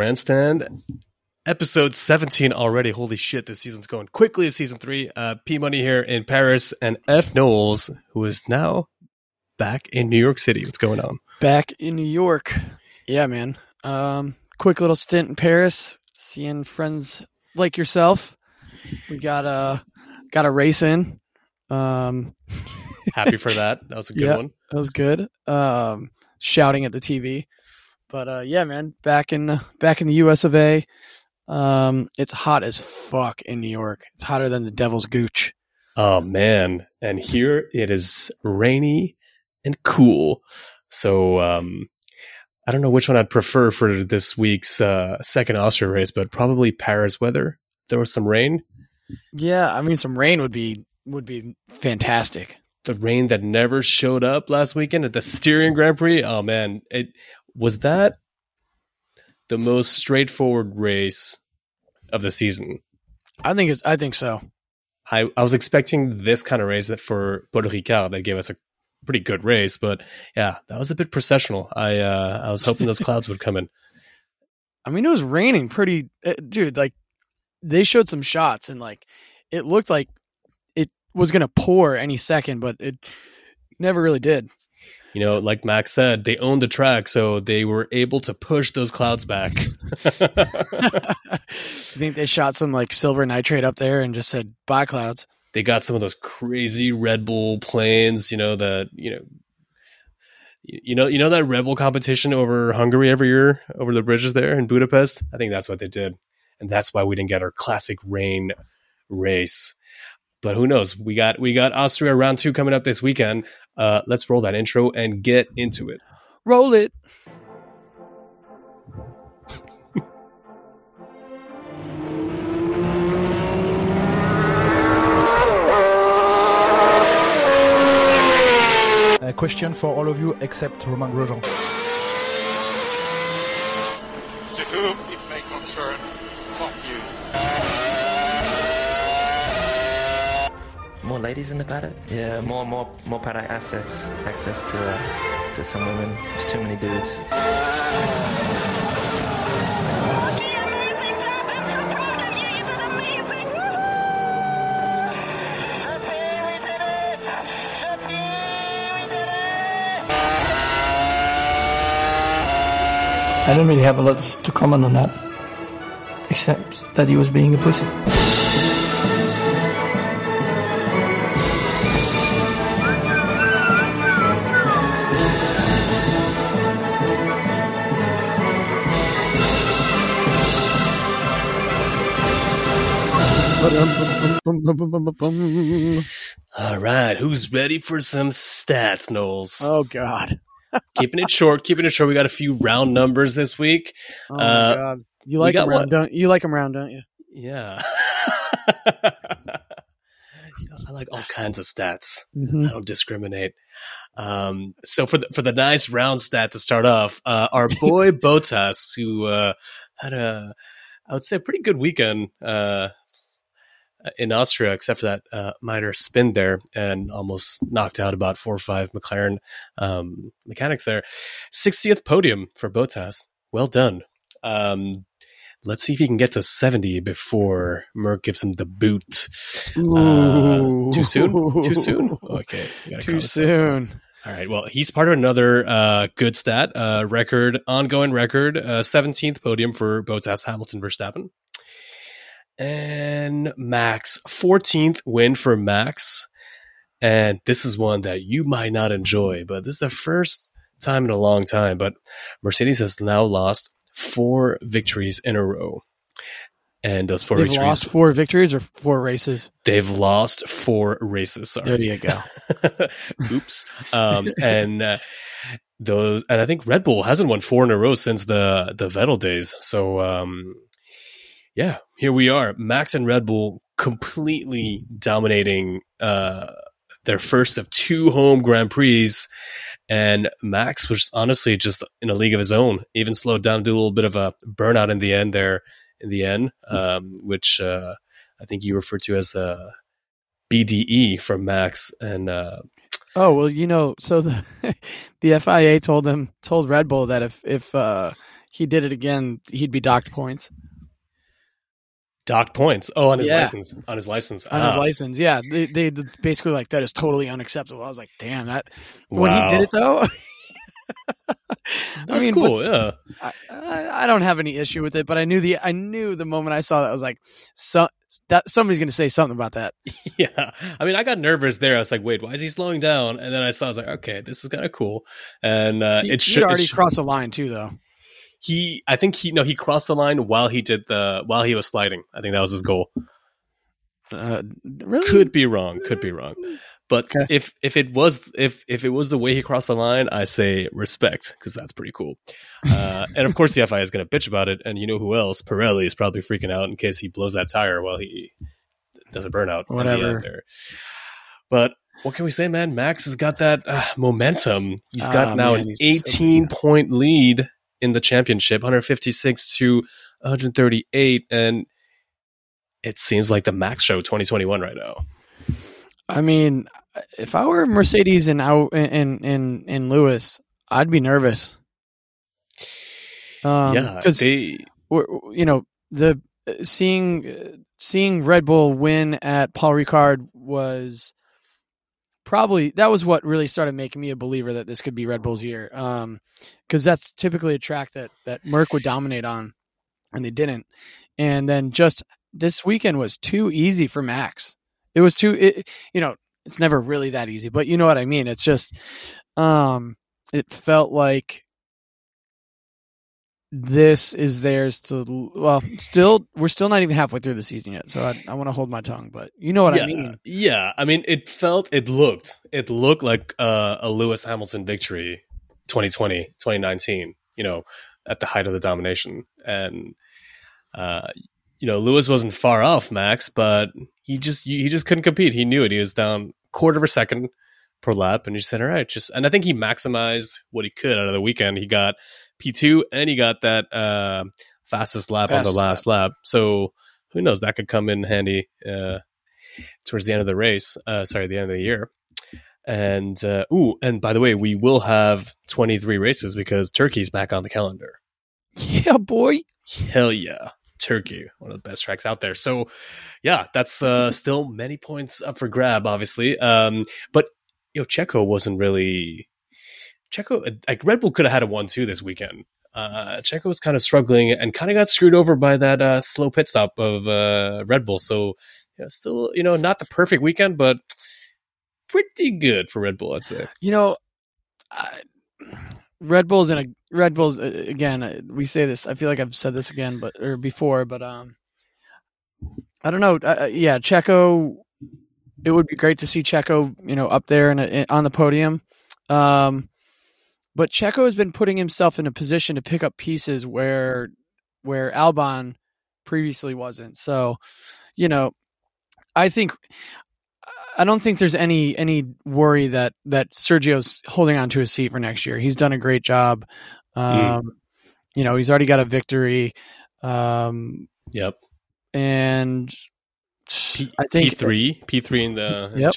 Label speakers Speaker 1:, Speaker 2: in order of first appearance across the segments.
Speaker 1: Grandstand. Episode 17 already. Holy shit, this season's going quickly of season three. Uh, P Money here in Paris and F Knowles, who is now back in New York City. What's going on?
Speaker 2: Back in New York. Yeah, man. Um, quick little stint in Paris, seeing friends like yourself. We got a got a race in. Um,
Speaker 1: Happy for that. That was a good
Speaker 2: Yeah.
Speaker 1: one.
Speaker 2: that was good. Um, shouting at the TV, but uh, yeah, man. Back in back in the U.S. of A. Um, it's hot as fuck in New York. It's hotter than the Devil's Gooch.
Speaker 1: Oh man. And here it is rainy and cool. So um I don't know which one I'd prefer for this week's uh second Austria race, but probably Paris weather. There was some rain.
Speaker 2: Yeah, I mean, some rain would be would be fantastic.
Speaker 1: The rain that never showed up last weekend at the Styrian Grand Prix. Oh man, it was that the most straightforward race of the season.
Speaker 2: I think it's. I think so.
Speaker 1: I, I was expecting this kind of race that for Paul Ricard that gave us a pretty good race, but yeah, that was a bit processional. I uh, I was hoping those clouds would come in.
Speaker 2: I mean, it was raining pretty, uh, dude. Like they showed some shots, and like it looked like it was gonna pour any second, but it never really did.
Speaker 1: You know, like Max said, they owned the track, so they were able to push those clouds back.
Speaker 2: I think they shot some like silver nitrate up there and just said "bye clouds."
Speaker 1: they got some of those crazy Red Bull planes. You know that you know. You know, you know that Red Bull competition over Hungary every year over the bridges there in Budapest. I think that's what they did, and that's why we didn't get our classic rain race. But who knows? We got we got Austria round two coming up this weekend. Uh, let's roll that intro and get into it.
Speaker 2: Roll it.
Speaker 3: A question for all of you except Romain Grosjean.
Speaker 4: To whom it may concern, fuck you.
Speaker 5: More ladies in the paddock? Yeah, more more more paddock access access to uh, to some women. There's too many dudes.
Speaker 6: I don't really have a lot to comment on that, except that he was being a pussy.
Speaker 1: All right, who's ready for some stats, Knowles?
Speaker 2: Oh God.
Speaker 1: keeping it short, keeping it short. We got a few round numbers this week.
Speaker 2: Oh
Speaker 1: Uh,
Speaker 2: God. You like them round, don't you? Like them round, don't you?
Speaker 1: Yeah. I like all kinds of stats.
Speaker 2: Mm-hmm.
Speaker 1: I don't discriminate. Um, so for the for the nice round stat to start off, uh, our boy Bottas, who uh, had a, I would say, a pretty good weekend uh, in Austria, except for that uh, minor spin there, and almost knocked out about four or five McLaren um, mechanics there. 60th podium for Bottas. Well done. Um, let's see if he can get to 70 before Merc gives him the boot. Uh, too soon? Too soon? Okay.
Speaker 2: Too soon.
Speaker 1: All right. Well, he's part of another uh, good stat, uh, record, ongoing record, uh, 17th podium for Bottas, Hamilton, Verstappen. And Max, 14th win for Max. And this is one that you might not enjoy, but this is the first time in a long time. But Mercedes has now lost four victories in a row. And those 4
Speaker 2: They've
Speaker 1: victories,
Speaker 2: lost four victories or four races.
Speaker 1: they've lost four races. Sorry.
Speaker 2: There you go.
Speaker 1: Oops. Um, and uh, those, and I think Red Bull hasn't won four in a row since the the Vettel days. So, um, yeah, here we are. Max and Red Bull completely dominating uh, their first of two home Grand Prix. And Max was honestly just in a league of his own. Even slowed down, do a little bit of a burnout in the end there. In the end, um, which uh, I think you refer to as a BDE from Max, and uh,
Speaker 2: Oh well, you know, so the the FIA told them told Red Bull that if if uh, he did it again, he'd be docked points
Speaker 1: Docked points. Oh, on his
Speaker 2: Yeah.
Speaker 1: license. On his license.
Speaker 2: on his
Speaker 1: Ah,
Speaker 2: license. Yeah, they they basically like that is totally unacceptable. I was like, damn that. When he did it though,
Speaker 1: That's
Speaker 2: mean,
Speaker 1: cool. Yeah.
Speaker 2: I, I I don't have any issue with it, but I knew the I knew the moment I saw that I was like, so that somebody's going to say something about that.
Speaker 1: Yeah. I mean, I got nervous there. I was like, wait, why is he slowing down? And then I saw, I was like, okay, this is kind of cool. And uh,
Speaker 2: he,
Speaker 1: it should.
Speaker 2: already
Speaker 1: should-
Speaker 2: crossed the line too, though.
Speaker 1: He, I think he, no, he crossed the line while he did the, while he was sliding. I think that was his goal.
Speaker 2: Uh, really?
Speaker 1: Could be wrong. Could be wrong. But
Speaker 2: Okay.
Speaker 1: if if it was if if it was the way he crossed the line, I say respect because that's pretty cool. Uh, and of course, the FI is going to bitch about it, and you know who else? Pirelli is probably freaking out in case he blows that tire while he does a burnout.
Speaker 2: Whatever.
Speaker 1: there. But what can we say, man? Max has got that uh, momentum. He's got
Speaker 2: Ah,
Speaker 1: now
Speaker 2: man,
Speaker 1: an
Speaker 2: he's so
Speaker 1: 18 point lead in the championship, 156 to 138, and it seems like the Max Show 2021 right now.
Speaker 2: I mean, if I were Mercedes and out in in in Lewis, I'd be nervous. Um,
Speaker 1: yeah,
Speaker 2: because
Speaker 1: they
Speaker 2: you know the seeing seeing Red Bull win at Paul Ricard was probably that was what really started making me a believer that this could be Red Bull's year. Um, because that's typically a track that that Merc would dominate on, and they didn't. And then just this weekend was too easy for Max. It was too, it, you know, it's never really that easy, but you know what I mean. It's just, um, it felt like this is theirs to well still we're still not even halfway through the season yet so i, I want to hold my tongue but you know what
Speaker 1: yeah,
Speaker 2: i mean
Speaker 1: Yeah, I mean, it felt, it looked, it looked like uh, a Lewis Hamilton victory, 2020, 2019. You know, at the height of the domination, and uh, you know, Lewis wasn't far off Max, but he just he just couldn't compete. He knew it. He was down quarter of a second per lap, and he said, "All right, just." And I think he maximized what he could out of the weekend. He got P two, and he got that uh, fastest lap on the last lap. So who knows? That could come in handy. Uh, towards the end of the race. Uh, sorry, the end of the year. And uh, ooh, and by the way, we will have 23 races because Turkey's back on the calendar.
Speaker 2: yeah boy
Speaker 1: Hell yeah, Turkey, one of the best tracks out there. So yeah, that's uh, still many points up for grab, obviously. Um, but you know, Checo wasn't really Checo. Like Red Bull could have had a one-two this weekend. Uh, Checo was kind of struggling and kind of got screwed over by that uh, slow pit stop of uh, Red Bull. So yeah, still, you know, not the perfect weekend, but pretty good for Red Bull, I'd say.
Speaker 2: you know I, red bulls in a red bulls uh, again uh, we say this i feel like i've said this again but or before but um i don't know uh, uh, yeah checo it would be great to see checo you know up there and on the podium um but checo has been putting himself in a position to pick up pieces where where albon previously wasn't so you know i think I don't think there's any any worry that that Sergio's holding on to his seat for next year. He's done a great job. Um, You know, he's already got a victory, um,
Speaker 1: Yep.
Speaker 2: and
Speaker 1: P-
Speaker 2: I think
Speaker 1: P3, P3 in the, in the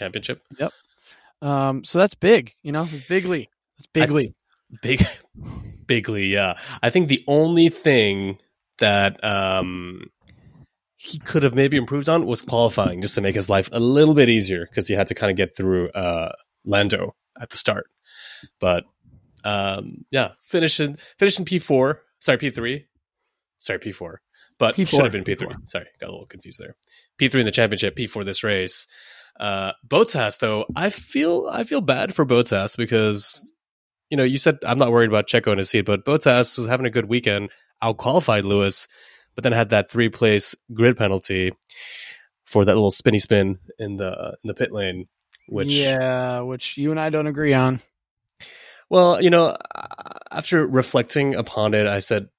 Speaker 2: Yep. Um, so that's big. You know, it's bigly. It's
Speaker 1: I
Speaker 2: bigly.
Speaker 1: Big, bigly, yeah. I think the only thing that um, he could have maybe improved on was qualifying, just to make his life a little bit easier because he had to kind of get through uh, Lando at the start. But um, yeah, finishing finishing P four, sorry P three, sorry P four, but
Speaker 2: P4,
Speaker 1: should have been P three.
Speaker 2: P4.
Speaker 1: Sorry, got a little confused there. P three in the championship, P four this race. Uh, Bottas though, I feel I feel bad for Bottas because you know you said I'm not worried about Checo in his seat, but Bottas was having a good weekend, out qualified Lewis, but then had that three place grid penalty for that little spinny spin in the in the pit lane, which
Speaker 2: yeah, which you and I don't agree on.
Speaker 1: well, you know, after reflecting upon it, I said,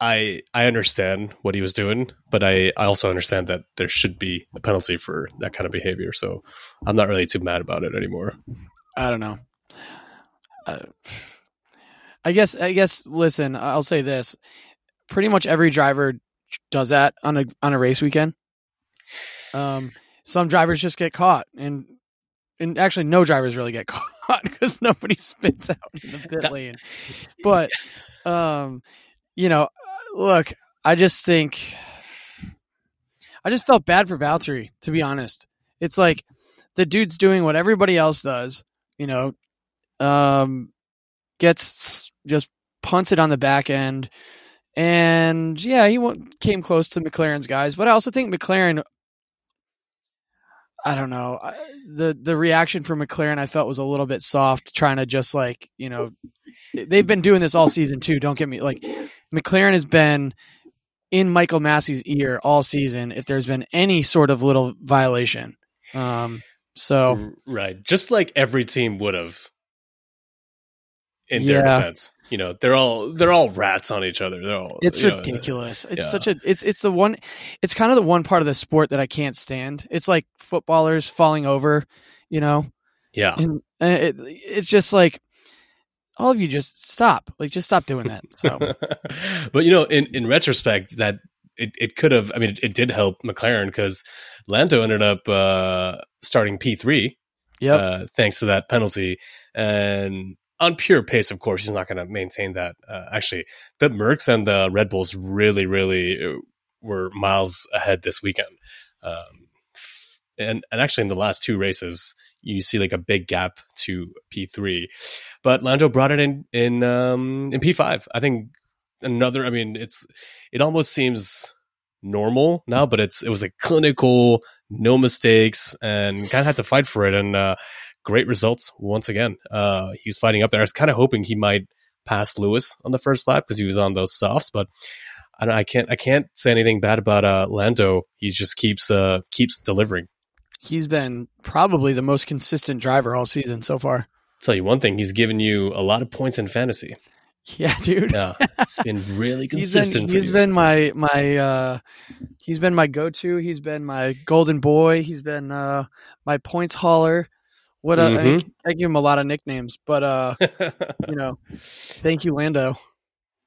Speaker 1: I I understand what he was doing, but I, I also understand that there should be a penalty for that kind of behavior. So I'm not really too mad about it anymore.
Speaker 2: I don't know. Uh, I guess. I guess. Listen, I'll say this: pretty much every driver does that on a on a race weekend. Um, some drivers just get caught, and and actually, no drivers really get caught because nobody spits out in the pit lane. But um, you know, look, I just think I just felt bad for Valtteri, to be honest. It's like the dude's doing what everybody else does, you know, um, gets just punted on the back end. And yeah, he came close to McLaren's guys, but I also think McLaren. I don't know the the reaction from McLaren. I felt was a little bit soft, trying to just like you know, they've been doing this all season too. Don't get me like McLaren has been in Michael Masi's ear all season. If there's been any sort of little violation, um, so
Speaker 1: right, just like every team would have in their
Speaker 2: Yeah.
Speaker 1: defense. You know, they're all they're all rats on each other. They're all
Speaker 2: It's
Speaker 1: you know,
Speaker 2: ridiculous. It's
Speaker 1: yeah.
Speaker 2: such a it's it's the one it's kind of the one part of the sport that I can't stand. It's like footballers falling over, you know.
Speaker 1: yeah,
Speaker 2: And uh, it, it's just like all of you just stop. Like just stop doing that. So
Speaker 1: but you know, in in retrospect, that it, it could have. I mean, it, it did help McLaren because Lando ended up uh, starting P three
Speaker 2: Yeah,
Speaker 1: uh, thanks to that penalty. And on pure pace, of course, he's not going to maintain that. Uh, actually, the Mercs and the Red Bulls really, really uh, were miles ahead this weekend. Um, and and actually, in the last two races, you see like a big gap to P three, but Lando brought it in in um, in P five. I think another. I mean, it's it almost seems normal now, but it's it was a clinical, no mistakes, and kind of had to fight for it. And uh, great results once again. Uh, he was fighting up there. I was kind of hoping he might pass Lewis on the first lap because he was on those softs, but I, don't, I can't I can't say anything bad about uh, Lando. He just keeps uh, keeps delivering.
Speaker 2: He's been probably the most consistent driver all season so far.
Speaker 1: I'll tell you one thing, he's given you a lot of points in fantasy.
Speaker 2: Yeah, dude.
Speaker 1: Yeah, it's been really consistent.
Speaker 2: He's been,
Speaker 1: consistent. for you.
Speaker 2: been my my uh he's been my go to. He's been my golden boy. He's been uh my points hauler. What a, I,
Speaker 1: Mm-hmm.
Speaker 2: mean, I give him a lot of nicknames, but uh you know, thank you, Lando.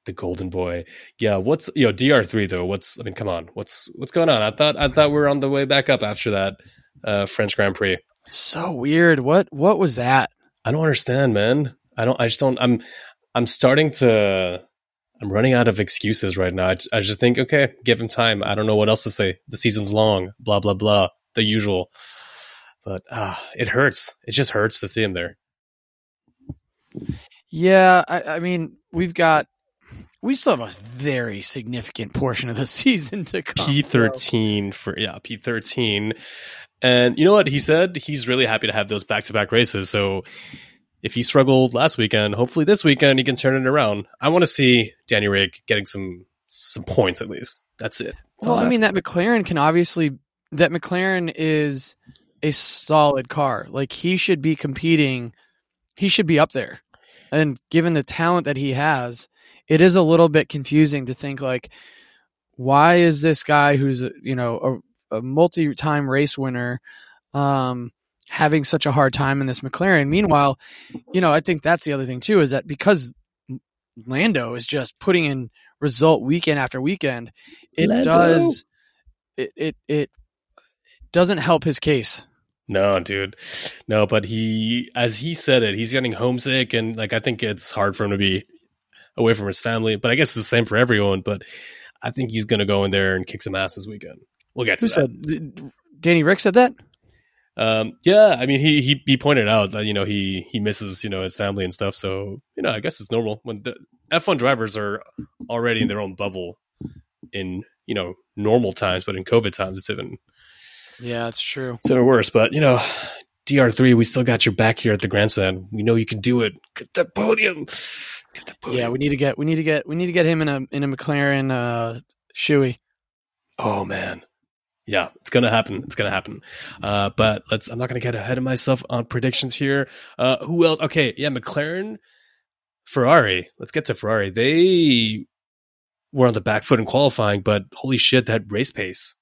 Speaker 1: the golden boy. Yeah, what's you know DR three though? What's I mean, come on, what's what's going on? I thought I thought we are on the way back up after that uh, French Grand Prix.
Speaker 2: So weird. What what was that?
Speaker 1: I don't understand, man. I don't. I just don't. I'm. I'm starting to. I'm running out of excuses right now. I, I just think, okay, give him time. I don't know what else to say. The season's long. Blah blah blah. The usual. But ah, it hurts. It just hurts to see him there.
Speaker 2: Yeah, I, I mean, we've got we still have a very significant portion of the season to come.
Speaker 1: P thirteen for yeah P thirteen, and you know what he said? He's really happy to have those back to back races. So if he struggled last weekend, hopefully this weekend he can turn it around. I want to see Danny Rick getting some some points at least. That's it. That's
Speaker 2: Well, I mean that McLaren can obviously that McLaren is a solid car. Like he should be competing. He should be up there. And given the talent that he has, it is a little bit confusing to think like why is this guy who's you know a, a multi-time race winner um having such a hard time in this McLaren? Meanwhile, you know, I think that's the other thing too is that because Lando is just putting in result weekend after weekend, it
Speaker 1: Lando.
Speaker 2: does it, it it doesn't help his case.
Speaker 1: No, dude. No, but he, as he said it, he's getting homesick, and like I think it's hard for him to be away from his family. But I guess it's the same for everyone. But I think he's gonna go in there and kick some ass this weekend. We'll get to
Speaker 2: Who
Speaker 1: that.
Speaker 2: said D- Danny Rick said that?
Speaker 1: Um, yeah, I mean, he, he he pointed out that you know he he misses you know his family and stuff. So you know, I guess it's normal when the F1 drivers are already in their own bubble in you know normal times, but in COVID times, it's even
Speaker 2: Yeah, it's true.
Speaker 1: it's even worse. But you know, DR3, we still got your back here at the grandstand. We know you can do it. Get that podium. Get the podium.
Speaker 2: Yeah, we need to get we need to get we need to get him in a in a McLaren uh shoey.
Speaker 1: Oh man. Yeah, it's gonna happen. It's gonna happen. Uh, but let's. I'm not gonna get ahead of myself on predictions here. Uh, who else? Okay, yeah, McLaren, Ferrari. Let's get to Ferrari. They were on the back foot in qualifying, but holy shit, that race pace,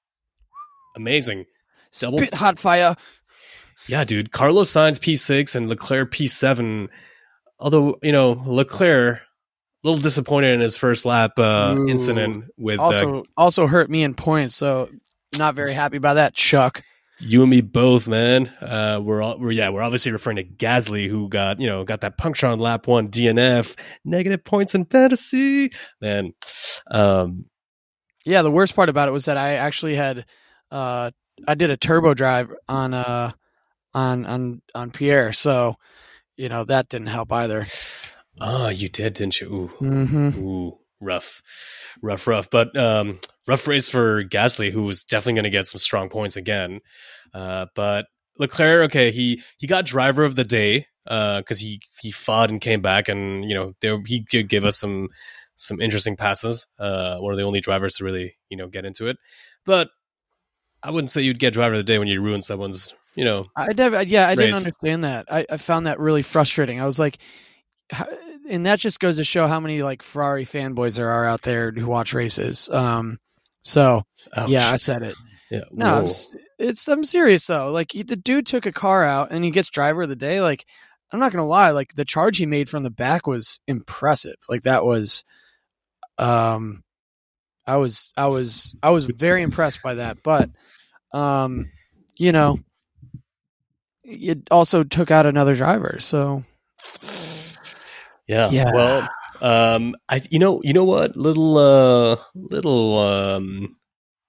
Speaker 1: amazing. Double-
Speaker 2: Spit hot fire.
Speaker 1: Yeah, dude. Carlos Sainz P6 and Leclerc P7. Although you know Leclerc, a little disappointed in his first lap uh,
Speaker 2: Ooh.
Speaker 1: incident with uh,
Speaker 2: Also also hurt me in points, so not very happy about that, Chuck.
Speaker 1: You and me both, man. Uh, we're all, we're yeah, we're obviously referring to Gasly, who got you know got that puncture on lap one, DNF, negative points in fantasy. Man, um,
Speaker 2: Yeah, the worst part about it was that I actually had uh I did a turbo drive on uh on on on Pierre, so you know that didn't help either.
Speaker 1: oh, you did, didn't you? Ooh,
Speaker 2: Mm-hmm.
Speaker 1: ooh, rough, rough, rough. But um, rough race for Gasly, who was definitely going to get some strong points again. Uh, but Leclerc, okay, he he got driver of the day because he he fought and came back, and you know they, he did give us some some interesting passes. Uh, one of the only drivers to really you know get into it, but I wouldn't say you'd get driver of the day when you ruin someone's you know
Speaker 2: I never, yeah, I didn't understand that. I, I found that really frustrating. I was like, how, and that just goes to show how many like Ferrari fanboys there are out there who watch races. Um, so
Speaker 1: ouch.
Speaker 2: yeah, I said it.
Speaker 1: yeah.
Speaker 2: No, I'm, it's I'm serious though. Like he, the dude took a car out and he gets driver of the day. Like I'm not gonna lie, like the charge he made from the back was impressive. Like that was, um, I was I was I was very impressed by that. But, um, you know, it also took out another driver. So
Speaker 1: Yeah.
Speaker 2: Yeah.
Speaker 1: Well, um, I you know you know what little uh little um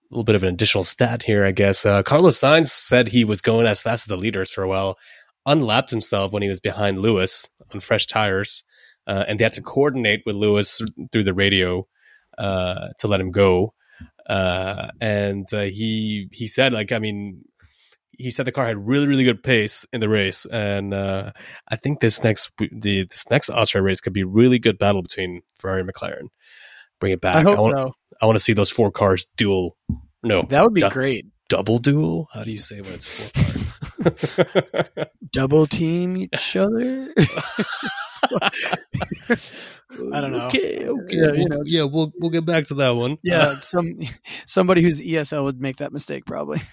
Speaker 1: little bit of an additional stat here, I guess. Uh, Carlos Sainz said he was going as fast as the leaders for a while, unlapped himself when he was behind Lewis on fresh tires, uh, and they had to coordinate with Lewis through the radio uh, to let him go. Uh, and uh, he he said like I mean he said the car had really really good pace in the race, and uh, I think this next the this next Austria race could be a really good battle between Ferrari and McLaren. Bring it back.
Speaker 2: I hope
Speaker 1: want,
Speaker 2: so.
Speaker 1: I want to see those four cars duel. No,
Speaker 2: That would be
Speaker 1: du-
Speaker 2: great.
Speaker 1: double duel. How do you say when it's four cars?
Speaker 2: Double team each other. I don't know.
Speaker 1: Okay, okay.
Speaker 2: Yeah, you know,
Speaker 1: yeah, we'll we'll get back to that one.
Speaker 2: Yeah, some somebody who's ESL would make that mistake probably.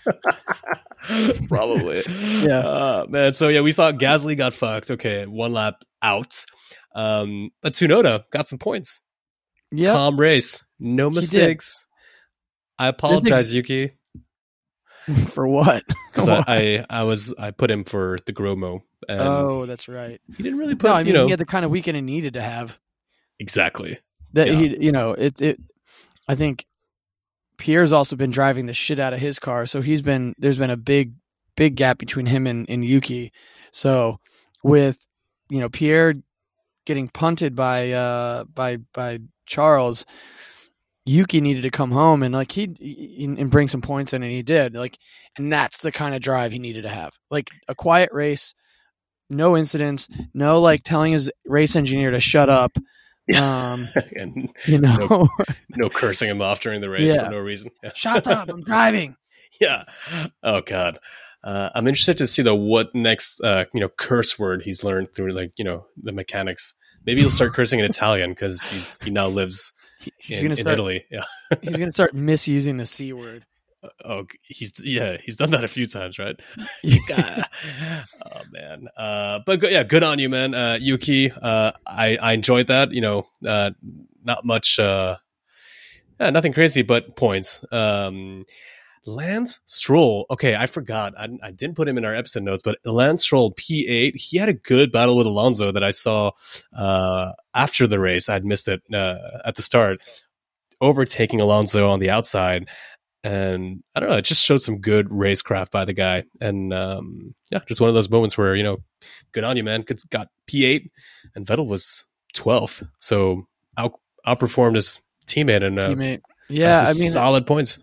Speaker 1: Probably.
Speaker 2: Yeah.
Speaker 1: Uh, man. So yeah, we saw Gasly got fucked. Okay, one lap out. Um, but Tsunoda got some points.
Speaker 2: Yeah.
Speaker 1: Calm race, no mistakes. I apologize, Yuki,
Speaker 2: For what?
Speaker 1: because I, I I was I put him for the Gromo, and
Speaker 2: oh, that's right.
Speaker 1: he didn't really put
Speaker 2: No, I mean
Speaker 1: you know
Speaker 2: he had the kind of weekend he needed to have.
Speaker 1: exactly.
Speaker 2: That
Speaker 1: Yeah.
Speaker 2: he, you know, it. It. I think Pierre's also been driving the shit out of his car, so he's been there's been a big, big gap between him and, and Yuki. So with you know Pierre getting punted by uh by by Charles, Yuki needed to come home and like he and bring some points in, and he did. Like, and that's the kind of drive he needed to have. Like a quiet race, no incidents, no like telling his race engineer to shut up. Um,
Speaker 1: and
Speaker 2: you know,
Speaker 1: No. no cursing him off during the race
Speaker 2: Yeah.
Speaker 1: for no reason. Yeah.
Speaker 2: shut up, I'm driving.
Speaker 1: yeah. Oh God. Uh, I'm interested to see the what next uh, you know curse word he's learned through like you know the mechanics. Maybe he'll start cursing in Italian because he's he now lives
Speaker 2: He's
Speaker 1: in,
Speaker 2: gonna
Speaker 1: in
Speaker 2: start.
Speaker 1: Italy. Yeah.
Speaker 2: He's gonna start misusing the c word.
Speaker 1: Oh, he's yeah, he's done that a few times, right? Oh man. Uh, but yeah, good on you, man. Uh, Yuki, uh, I I enjoyed that. You know, uh, not much, uh, yeah, nothing crazy, but points. Um, Lance Stroll. Okay, I forgot. I, I didn't put him in our episode notes, but Lance Stroll P8. He had a good battle with Alonso that I saw uh, after the race. I'd missed it uh, at the start, overtaking Alonso on the outside and I don't know, it just showed some good racecraft by the guy, and um, yeah, just one of those moments where you know, good on you, man. Got P eight, and Vettel was twelfth, so out outperformed his teammate and uh,
Speaker 2: Teammate. Yeah, I mean,
Speaker 1: solid points.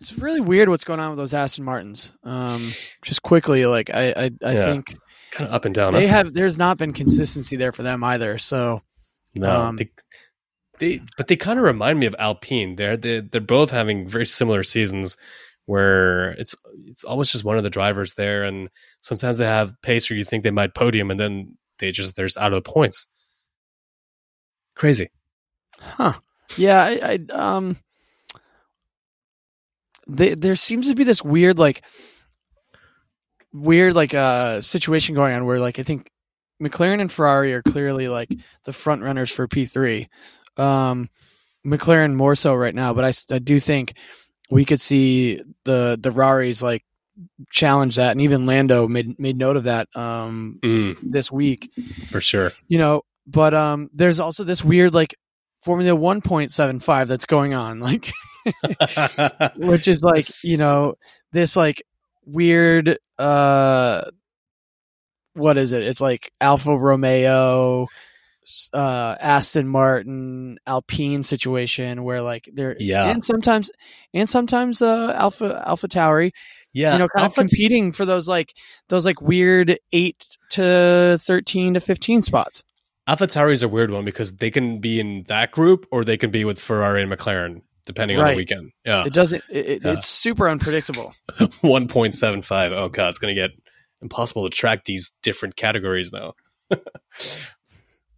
Speaker 2: it's really weird what's going on with those Aston Martins. Um, just quickly, like I, I, I
Speaker 1: Yeah.
Speaker 2: think
Speaker 1: Kind of up and down.
Speaker 2: they
Speaker 1: huh?
Speaker 2: have. There's not been consistency there for them either. So
Speaker 1: no,
Speaker 2: um,
Speaker 1: they, they but they kind of remind me of Alpine. They're they, they're both having very similar seasons. Where it's it's almost just one of the drivers there, and sometimes they have pace where you think they might podium, and then they just they're out of the points. Crazy.
Speaker 2: Huh. Yeah, I, I um they, there seems to be this weird like weird like uh situation going on where like I think McLaren and Ferrari are clearly like the front runners for P3. Um McLaren more so right now, but I do think we could see the the Raris like challenge that, and even Lando made made note of that um,
Speaker 1: Mm,
Speaker 2: this week.
Speaker 1: for sure.
Speaker 2: You know, but um, there's also this weird like Formula 1.75 that's going on, like which is like you know this like weird uh what is it it's like alfa romeo uh aston martin alpine situation where like they're
Speaker 1: Yeah.
Speaker 2: and sometimes and sometimes uh alpha alpha tauri
Speaker 1: yeah,
Speaker 2: you know kind of competing for those like those like weird 8 to 13 to 15 spots Alpha
Speaker 1: AlphaTauri is a weird one because they can be in that group or they can be with Ferrari and McLaren, depending on the weekend. Yeah,
Speaker 2: it doesn't it-
Speaker 1: Yeah.
Speaker 2: it's super unpredictable
Speaker 1: one point seven five. Oh god, it's gonna get impossible to track these different categories now.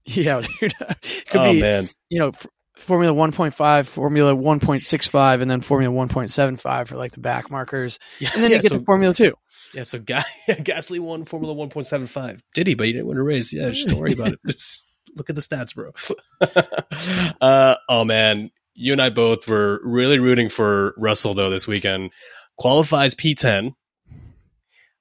Speaker 2: yeah dude. it could
Speaker 1: oh
Speaker 2: be
Speaker 1: man,
Speaker 2: you know, Formula 1.5, Formula 1.65, and then Formula 1.75 for like the back markers.
Speaker 1: yeah,
Speaker 2: And then
Speaker 1: yeah,
Speaker 2: you get
Speaker 1: so,
Speaker 2: to Formula 2.
Speaker 1: yeah. So Ga- Gasly won Formula one point seven five. Did he? But he didn't win a race. Yeah, just don't worry about it. It's look at the stats, bro. uh, oh man, you and I both were really rooting for Russell though this weekend. Qualifies P ten.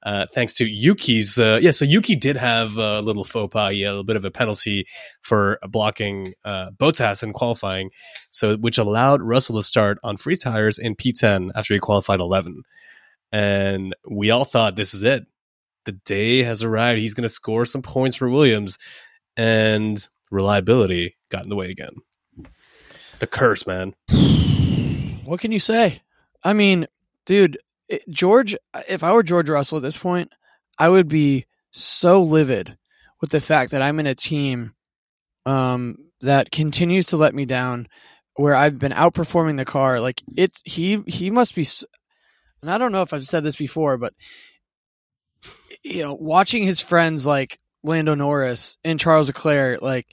Speaker 1: Uh, thanks to Yuki's, uh, yeah. So Yuki did have a little faux pas, yeah, a little bit of a penalty for blocking uh, Bottas in qualifying, so which allowed Russell to start on free tires in P10 after he qualified 11. And we all thought this is it. The day has arrived. He's going to score some points for Williams, and reliability got in the way again. The curse, man.
Speaker 2: What can you say? I mean, dude, George, if I were George Russell at this point, I would be so livid with the fact that I'm in a team um, that continues to let me down where I've been outperforming the car. Like it's he he must be and I don't know if I've said this before, but you know, watching his friends like Lando Norris and Charles Leclerc, like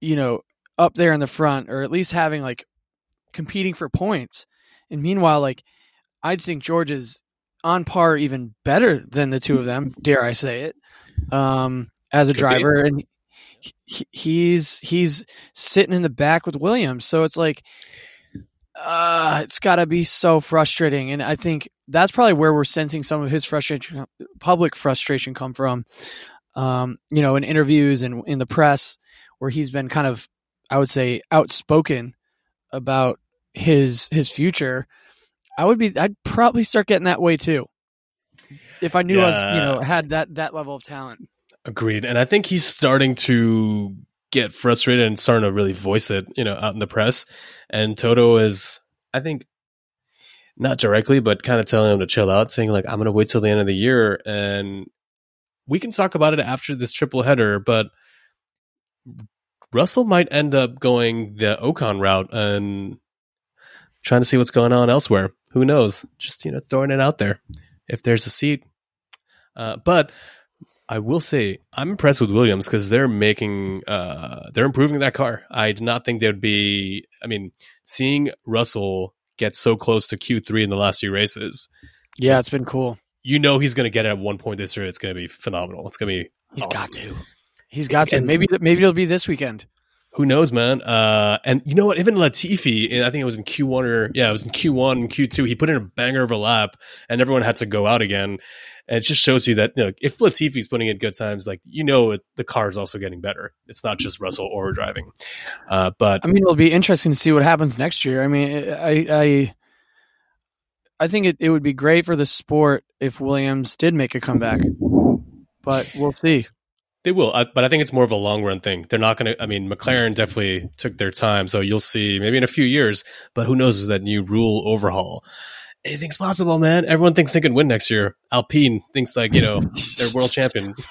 Speaker 2: you know, up there in the front, or at least having like competing for points. And meanwhile, like I just think George is on par, even better than the two of them. Dare I say it? Um, as a driver, and he, he's he's sitting in the back with Williams, so it's like uh, it's got to be so frustrating. And I think that's probably where we're sensing some of his frustration, public frustration, come from. Um, you know, in interviews and in the press, where he's been kind of, I would say, outspoken about his his future. I would be, I'd probably start getting that way too, if I knew I was, you know, had that that level of talent.
Speaker 1: Agreed. And I think he's starting to get frustrated and starting to really voice it, you know, out in the press. And Toto is, I think, not directly, but kind of telling him to chill out, saying, like, I'm going to wait till the end of the year and we can talk about it after this triple header. But Russell might end up going the Ocon route and trying to see what's going on elsewhere. Who knows? Just, you know, throwing it out there if there's a seat. Uh, but I will say I'm impressed with Williams because they're making uh, they're improving that car. I did not think they would be. I mean, seeing Russell get so close to Q3 in the last few races,
Speaker 2: Yeah, it's been cool.
Speaker 1: you know he's going to get it at one point this year. It's going to be phenomenal. It's going to be.
Speaker 2: He's
Speaker 1: awesome.
Speaker 2: got to. He's got to.
Speaker 1: And-
Speaker 2: maybe maybe it'll be this weekend.
Speaker 1: Who knows, man? Uh, and you know what? Even Latifi, I think it was in Q1 or yeah, it was in Q1 and Q2. He put in a banger of a lap, and everyone had to go out again. And it just shows you that you know, if Latifi's putting in good times, like you know, it, the car is also getting better. It's not just Russell or driving. Uh, but
Speaker 2: I mean, it'll be interesting to see what happens next year. I mean, I I I think it, it would be great for the sport if Williams did make a comeback, but we'll see.
Speaker 1: They will, I, but I think it's more of a long run thing. They're not going to. I mean, McLaren definitely took their time, so you'll see maybe in a few years. But who knows that new rule overhaul? Anything's possible, man. Everyone thinks they can win next year. Alpine thinks like you know they're world champion.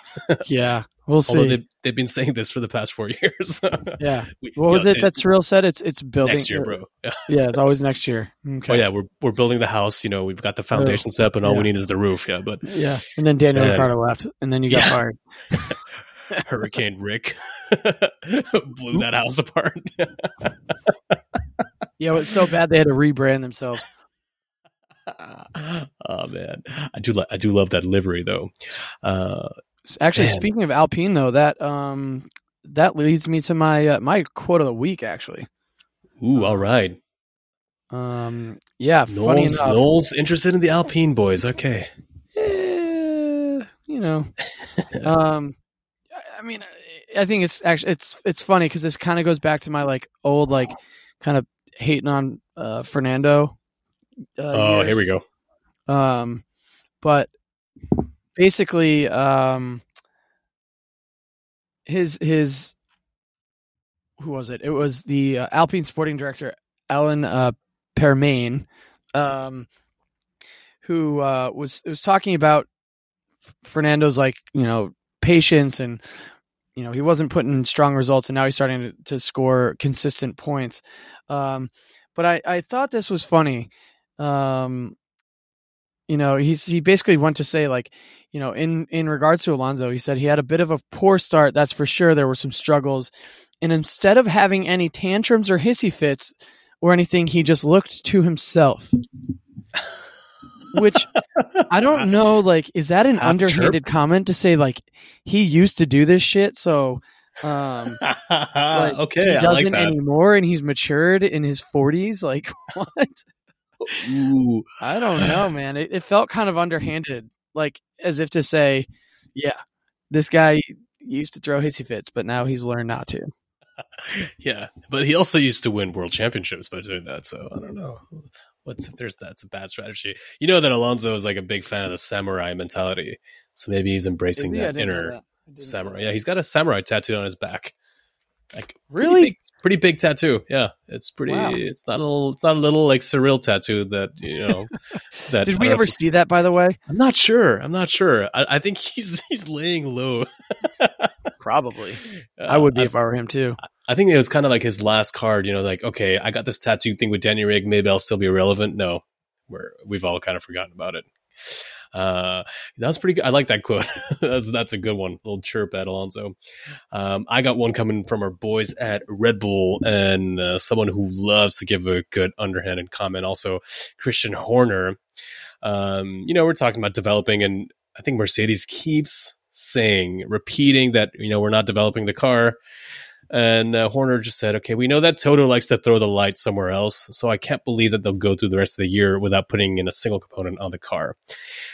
Speaker 2: Yeah, we'll
Speaker 1: Although
Speaker 2: see.
Speaker 1: they've, they've been saying this for the past four years.
Speaker 2: yeah.
Speaker 1: We-
Speaker 2: What was
Speaker 1: know,
Speaker 2: it that Cyril said? It's it's building
Speaker 1: next year, bro? Yeah.
Speaker 2: Yeah, it's always next year. Okay.
Speaker 1: Oh yeah, we're we're building the house. You know, we've got the foundation step, and all
Speaker 2: Yeah.
Speaker 1: we need is the roof. Yeah, but
Speaker 2: Yeah. And then Daniel
Speaker 1: And-
Speaker 2: Ricciardo left, and then you got
Speaker 1: Yeah.
Speaker 2: fired.
Speaker 1: Hurricane Rick blew that house apart.
Speaker 2: Yeah, it was so bad they had to rebrand themselves.
Speaker 1: oh man, I do lo- I do love that livery though. Uh,
Speaker 2: Actually,
Speaker 1: Man.
Speaker 2: speaking of Alpine, though, that um that leads me to my uh, my quote of the week. Actually,
Speaker 1: ooh, all right.
Speaker 2: Um, yeah, funny
Speaker 1: Knowles,
Speaker 2: enough,
Speaker 1: Knowles interested in the Alpine boys. Okay.
Speaker 2: eh, you know, um, I- mean, I think it's actually it's it's funny because this kind of goes back to my like old like kind of hating on uh, Fernando. Uh,
Speaker 1: oh, here we go.
Speaker 2: Um, but basically, um, his his who was it? It was the uh, Alpine sporting director Alan uh, Permane, um, who uh, was was talking about Fernando's like you know patience and you know he wasn't putting strong results and now he's starting to, to score consistent points. Um, but I I thought this was funny. Um, you know he's he basically went to say like you know in in regards to Alonso he said he had a bit of a poor start that's for sure there were some struggles. And instead of having any tantrums or hissy fits or anything he just looked to himself. Which I don't know like is that an underhanded comment to say like he used to do this shit so um like,
Speaker 1: okay,
Speaker 2: he doesn't
Speaker 1: like
Speaker 2: anymore and he's matured in his 40s like what
Speaker 1: Ooh.
Speaker 2: I don't know, man. It, it felt kind of underhanded, like as if to say, "Yeah, this guy used to throw hissy fits, but now he's learned not to."
Speaker 1: Yeah, but he also used to win world championships by doing that. So I don't know. What's if there's that's a bad strategy? You know that Alonso is like a big fan of the samurai mentality, so maybe he's embracing
Speaker 2: he?
Speaker 1: That inner
Speaker 2: that. I didn't know
Speaker 1: samurai. Yeah, he's got a samurai tattoo on his back. Like pretty
Speaker 2: Really?
Speaker 1: big, pretty big tattoo. Yeah, it's pretty.
Speaker 2: Wow.
Speaker 1: It's not a little. It's not a little like surreal tattoo that you know. that
Speaker 2: Did we ever see that? By the way,
Speaker 1: I'm not sure. I'm not sure. I, I think he's he's laying low.
Speaker 2: probably. I would be
Speaker 1: Uh,
Speaker 2: if I were him too.
Speaker 1: I think it was kind of like his last card, you know, like, okay, I got this tattoo thing with Danny Rick. Maybe I'll still be relevant. No, we're, we've all kind of forgotten about it. Uh, that was pretty good. I like that quote. that's, that's a good one. little chirp at Alonso. Um, I got one coming from our boys at Red Bull and uh, someone who loves to give a good underhanded comment. Also, Christian Horner. Um, you know, we're talking about developing, and I think Mercedes keeps saying, repeating that, you know, we're not developing the car. And uh, Horner just said, okay, we know that Toto likes to throw the light somewhere else. So I can't believe that they'll go through the rest of the year without putting in a single component on the car.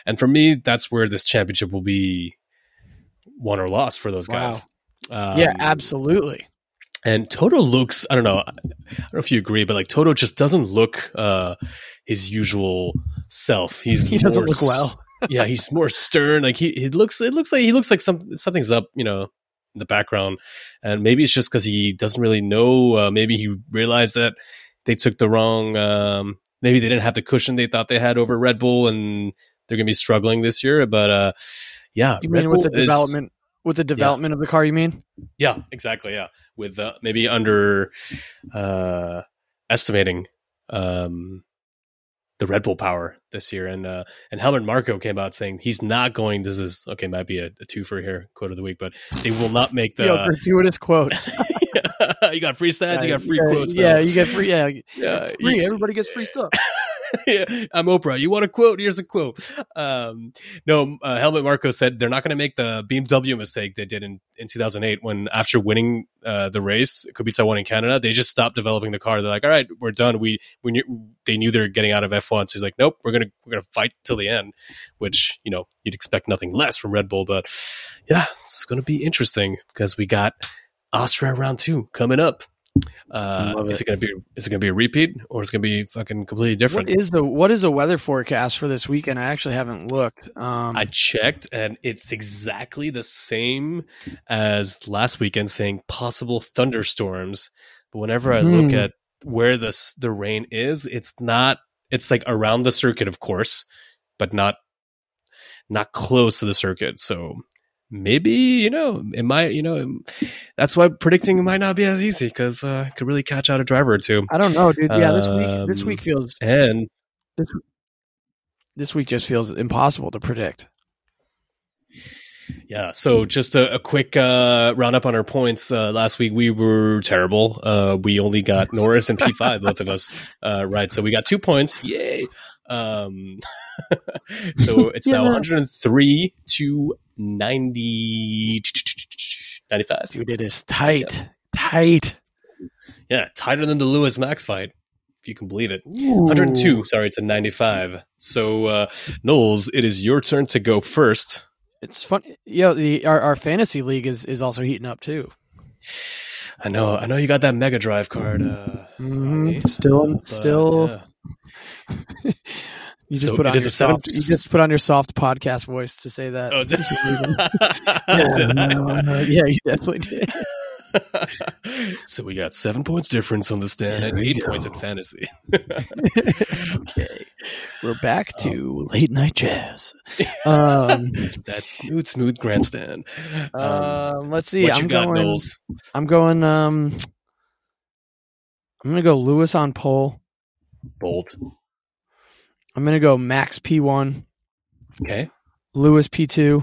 Speaker 1: And for me, that's where this championship will be won or lost for those guys. Um,
Speaker 2: yeah, absolutely.
Speaker 1: and Toto looks, I don't know, I don't know if you agree, but like Toto just doesn't look uh, his usual self. He's
Speaker 2: He doesn't look well.
Speaker 1: yeah, he's more stern. Like he, he looks, it looks like he looks like some something's up, you know, in the background. And maybe it's just because he doesn't really know. Uh, maybe he realized that they took the wrong. Um, maybe they didn't have the cushion they thought they had over Red Bull, and they're gonna be struggling this year. But uh, yeah,
Speaker 2: You
Speaker 1: Red
Speaker 2: mean with the
Speaker 1: Bull is-
Speaker 2: development with the development of the car? You mean?
Speaker 1: yeah, exactly. Yeah, with uh, maybe under uh, estimating um, the Red Bull power this year, and uh, and Helmut Marko came out saying he's not going. This is okay, might be a, a two for here quote of the week, but they will not make the.
Speaker 2: Yo, gratuitous quotes.
Speaker 1: you got free stats, you got free
Speaker 2: yeah,
Speaker 1: quotes.
Speaker 2: Yeah,
Speaker 1: now.
Speaker 2: you get free. Yeah,
Speaker 1: yeah,
Speaker 2: free. Everybody gets free stuff.
Speaker 1: Yeah, I'm Oprah. You want a quote? Here's a quote. Um, no, uh, Helmut Marko said they're not going to make the BMW mistake they did in, in 2008 when after winning uh, the race, Kubica won in Canada, they just stopped developing the car. They're like, all right, we're done. We we knew, they knew they're getting out of F1, so he's like, nope, we're gonna we're gonna fight till the end, which you know you'd expect nothing less from Red Bull, but yeah, it's gonna be interesting because we got Austria round two coming up. Uh, is
Speaker 2: it.
Speaker 1: it gonna be is it gonna be a repeat or is it gonna be fucking completely different?
Speaker 2: What is the what is the weather forecast for this weekend? I actually haven't looked. Um,
Speaker 1: I checked and it's exactly the same as last weekend saying possible thunderstorms. But whenever I look
Speaker 2: Hmm.
Speaker 1: at where the the rain is, it's not it's like around the circuit of course, but not not close to the circuit. So maybe, you know, it might, you know, that's why predicting might not be as easy cuz uh it could really catch out a driver or two.
Speaker 2: I don't know, dude. Yeah, this week this
Speaker 1: Um,
Speaker 2: week feels
Speaker 1: And
Speaker 2: this this week just feels impossible to predict.
Speaker 1: Yeah. So just a, a quick uh, roundup on our points. Uh, last week we were terrible. Uh, we only got Norris and P5, both of us, uh, right. So we got two points. Yay. Um, so it's now
Speaker 2: Yeah.
Speaker 1: 103 to 90, 95.
Speaker 2: Dude, it is tight, tight.
Speaker 1: Yeah. Tighter than the Lewis Max fight. if you can believe it. 102. Sorry, it's a 95. So, uh, Knowles, it is your turn to go first.
Speaker 2: It's fun. Yo, the our, our fantasy league is is also heating up too.
Speaker 1: I know, I know you got that Mega Drive card. Uh,
Speaker 2: Mhm.
Speaker 1: Ronnie,
Speaker 2: Still,
Speaker 1: but,
Speaker 2: still.
Speaker 1: yeah.
Speaker 2: You just
Speaker 1: So
Speaker 2: put on your soft. You just put on your soft podcast voice to say that.
Speaker 1: Oh, did,
Speaker 2: for some reason.
Speaker 1: Did
Speaker 2: Uh, yeah, you definitely did.
Speaker 1: so we got seven points difference on the stand and eight
Speaker 2: go.
Speaker 1: points in fantasy.
Speaker 2: okay, we're back to late night jazz. Um,
Speaker 1: That's smooth, smooth grandstand. Um,
Speaker 2: um, let's see.
Speaker 1: what you
Speaker 2: I'm
Speaker 1: got,
Speaker 2: going.
Speaker 1: Knowles?
Speaker 2: I'm going. Um, I'm gonna go Lewis on pole.
Speaker 1: Bold.
Speaker 2: I'm gonna go Max P one,
Speaker 1: Okay.
Speaker 2: Lewis P two,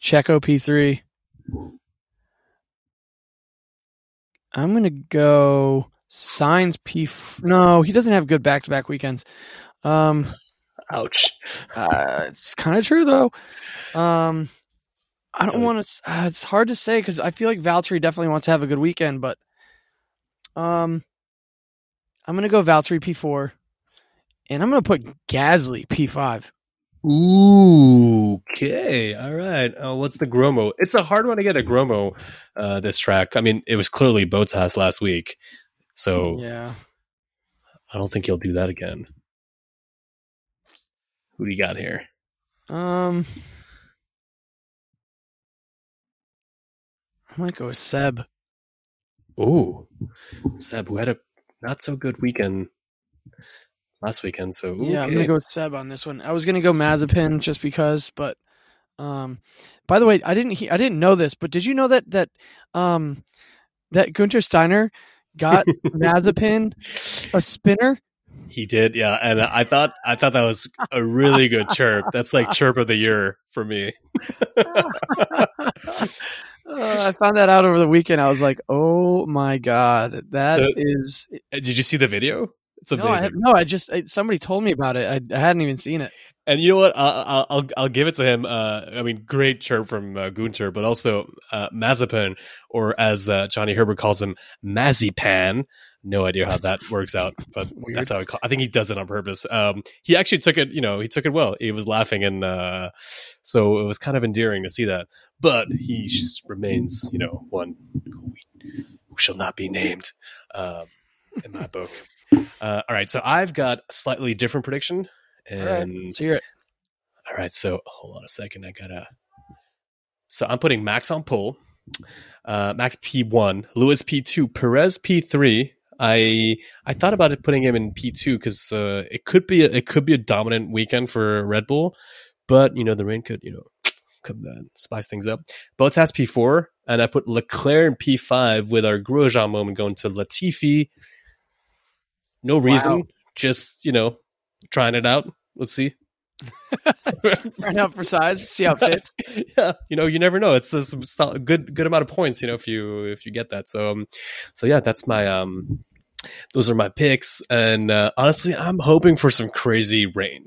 Speaker 2: Checo P three. I'm gonna go Sainz P. F- no, he doesn't have good back to back weekends. Um,
Speaker 1: Ouch.
Speaker 2: uh, it's kind of true though. Um, I don't want to. Uh, it's hard to say because I feel like Valtteri definitely wants to have a good weekend, but um, I'm gonna go Valtteri P four, and I'm gonna put Gasly P five.
Speaker 1: Ooh, okay. All right. Uh, what's the Gromo? It's a hard one to get a Gromo uh, this track. I mean, it was clearly Bottas last week. So
Speaker 2: Yeah,
Speaker 1: I don't think he'll do that again. Who do you got here?
Speaker 2: um, I might go with Seb.
Speaker 1: Ooh, Seb, who had a not so good weekend last weekend. So ooh,
Speaker 2: Yeah, I'm gonna go with Seb on this one. I was gonna go Mazepin just because, but um, by the way, I didn't he- I didn't know this, but did you know that that um that Gunter Steiner got Mazepin a spinner?
Speaker 1: He did, yeah. And I thought I thought that was a really good chirp. That's like chirp of the year for me.
Speaker 2: Uh, I found that out over the weekend. I was like, "Oh my god, that
Speaker 1: The-
Speaker 2: is
Speaker 1: Did you see the video? It's
Speaker 2: no. I no." I just I, somebody told me about it. I, I hadn't even seen it.
Speaker 1: And you know what? I'll I'll, I'll, give it to him. Uh, I mean, great chirp from uh, Gunter, but also uh, Mazepin, or as uh, Johnny Herbert calls him, Mazipan. No idea how that works out, but that's how I, call, I think he does it on purpose. Um, he actually took it. You know, he took it well. He was laughing, and uh, so it was kind of endearing to see that. But he just remains, you know, one who, we, who shall not be named um, in my book. Uh, all right, so I've got a slightly different prediction,
Speaker 2: All right,
Speaker 1: and
Speaker 2: let's hear it.
Speaker 1: all right, so hold on a second. I gotta. So I'm putting Max on pole. Uh, Max P one, Lewis P two, Perez P three. I I thought about it putting him in P two because uh, it could be a, it could be a dominant weekend for Red Bull, but you know the rain could you know come uh, spice things up. Bottas P four, and I put Leclerc in P five with our Grosjean moment going to Latifi. No reason,
Speaker 2: Wow.
Speaker 1: just you know trying it out. Let's see.
Speaker 2: Trying out for size, see how it fits.
Speaker 1: yeah, you know, you never know. It's a good good amount of points, you know, if you if you get that. So, um, so yeah, that's my um, those are my picks. And uh, honestly, I'm hoping for some crazy rain.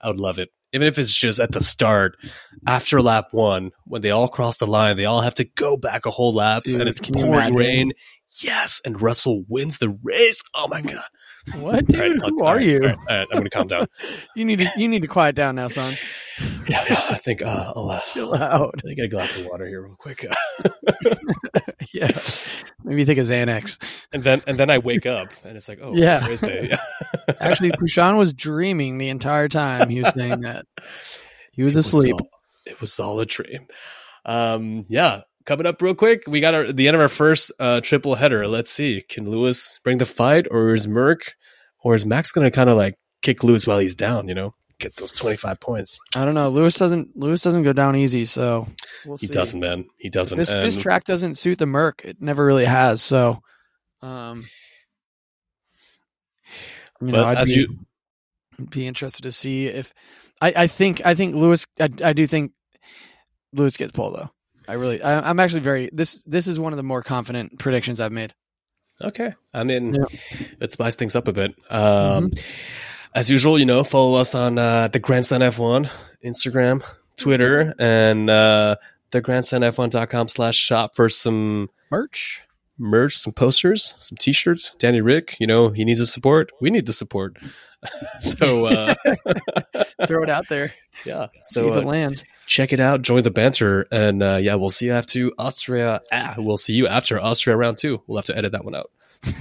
Speaker 1: I would love it, even if it's just at the start, after lap one, when they all cross the line, they all have to go back a whole lap,
Speaker 2: Dude,
Speaker 1: and it's pouring rain. Yes, and Russell wins the race. Oh my god!
Speaker 2: What, dude?
Speaker 1: Right,
Speaker 2: Who are
Speaker 1: right,
Speaker 2: you?
Speaker 1: right, I'm gonna calm down.
Speaker 2: You need to you need to quiet down now, son.
Speaker 1: Yeah, yeah. I think uh, I'll. Uh,
Speaker 2: Chill out.
Speaker 1: let me get a glass of water here real quick.
Speaker 2: Yeah, maybe take a Xanax.
Speaker 1: and then and then I wake up and it's like, oh,
Speaker 2: Yeah.
Speaker 1: Yeah.
Speaker 2: Actually, Prashan was dreaming the entire time he was saying that. He was
Speaker 1: It was
Speaker 2: asleep.
Speaker 1: all- it was all a dream. Um, yeah. Coming up real quick, we got our the end of our first uh, triple header. Let's see, can Lewis bring the fight, or is Merc, or is Max going to kind of like kick Lewis while he's down? You know, get those twenty five points.
Speaker 2: I don't know. Lewis doesn't. Lewis doesn't go down easy, so we'll
Speaker 1: He
Speaker 2: see.
Speaker 1: doesn't, man. He doesn't.
Speaker 2: This this track doesn't suit the Merc. It never really has. So, um, you know, I'd be,
Speaker 1: you,
Speaker 2: be interested to see if I, I think I think Lewis. I, I do think Lewis gets pole though. I really. I, I'm actually very. This this is one of the more confident predictions I've made.
Speaker 1: Okay. I mean,
Speaker 2: Yeah.
Speaker 1: it spices things up a bit. Um, As usual, you know, follow us on uh, the Grandstand F1, Instagram, Twitter, and uh, the grandstandf1.com slash shop for some
Speaker 2: Merch.
Speaker 1: Merch, some posters, some T-shirts. Danny Rick, you know, he needs the support. We need the support. so uh,
Speaker 2: Throw it out there.
Speaker 1: yeah,
Speaker 2: see if it
Speaker 1: uh,
Speaker 2: lands.
Speaker 1: check it out. Join the banter, and uh, yeah, we'll see you after Austria. Ah, we'll see you after Austria round two. We'll have to edit that one out.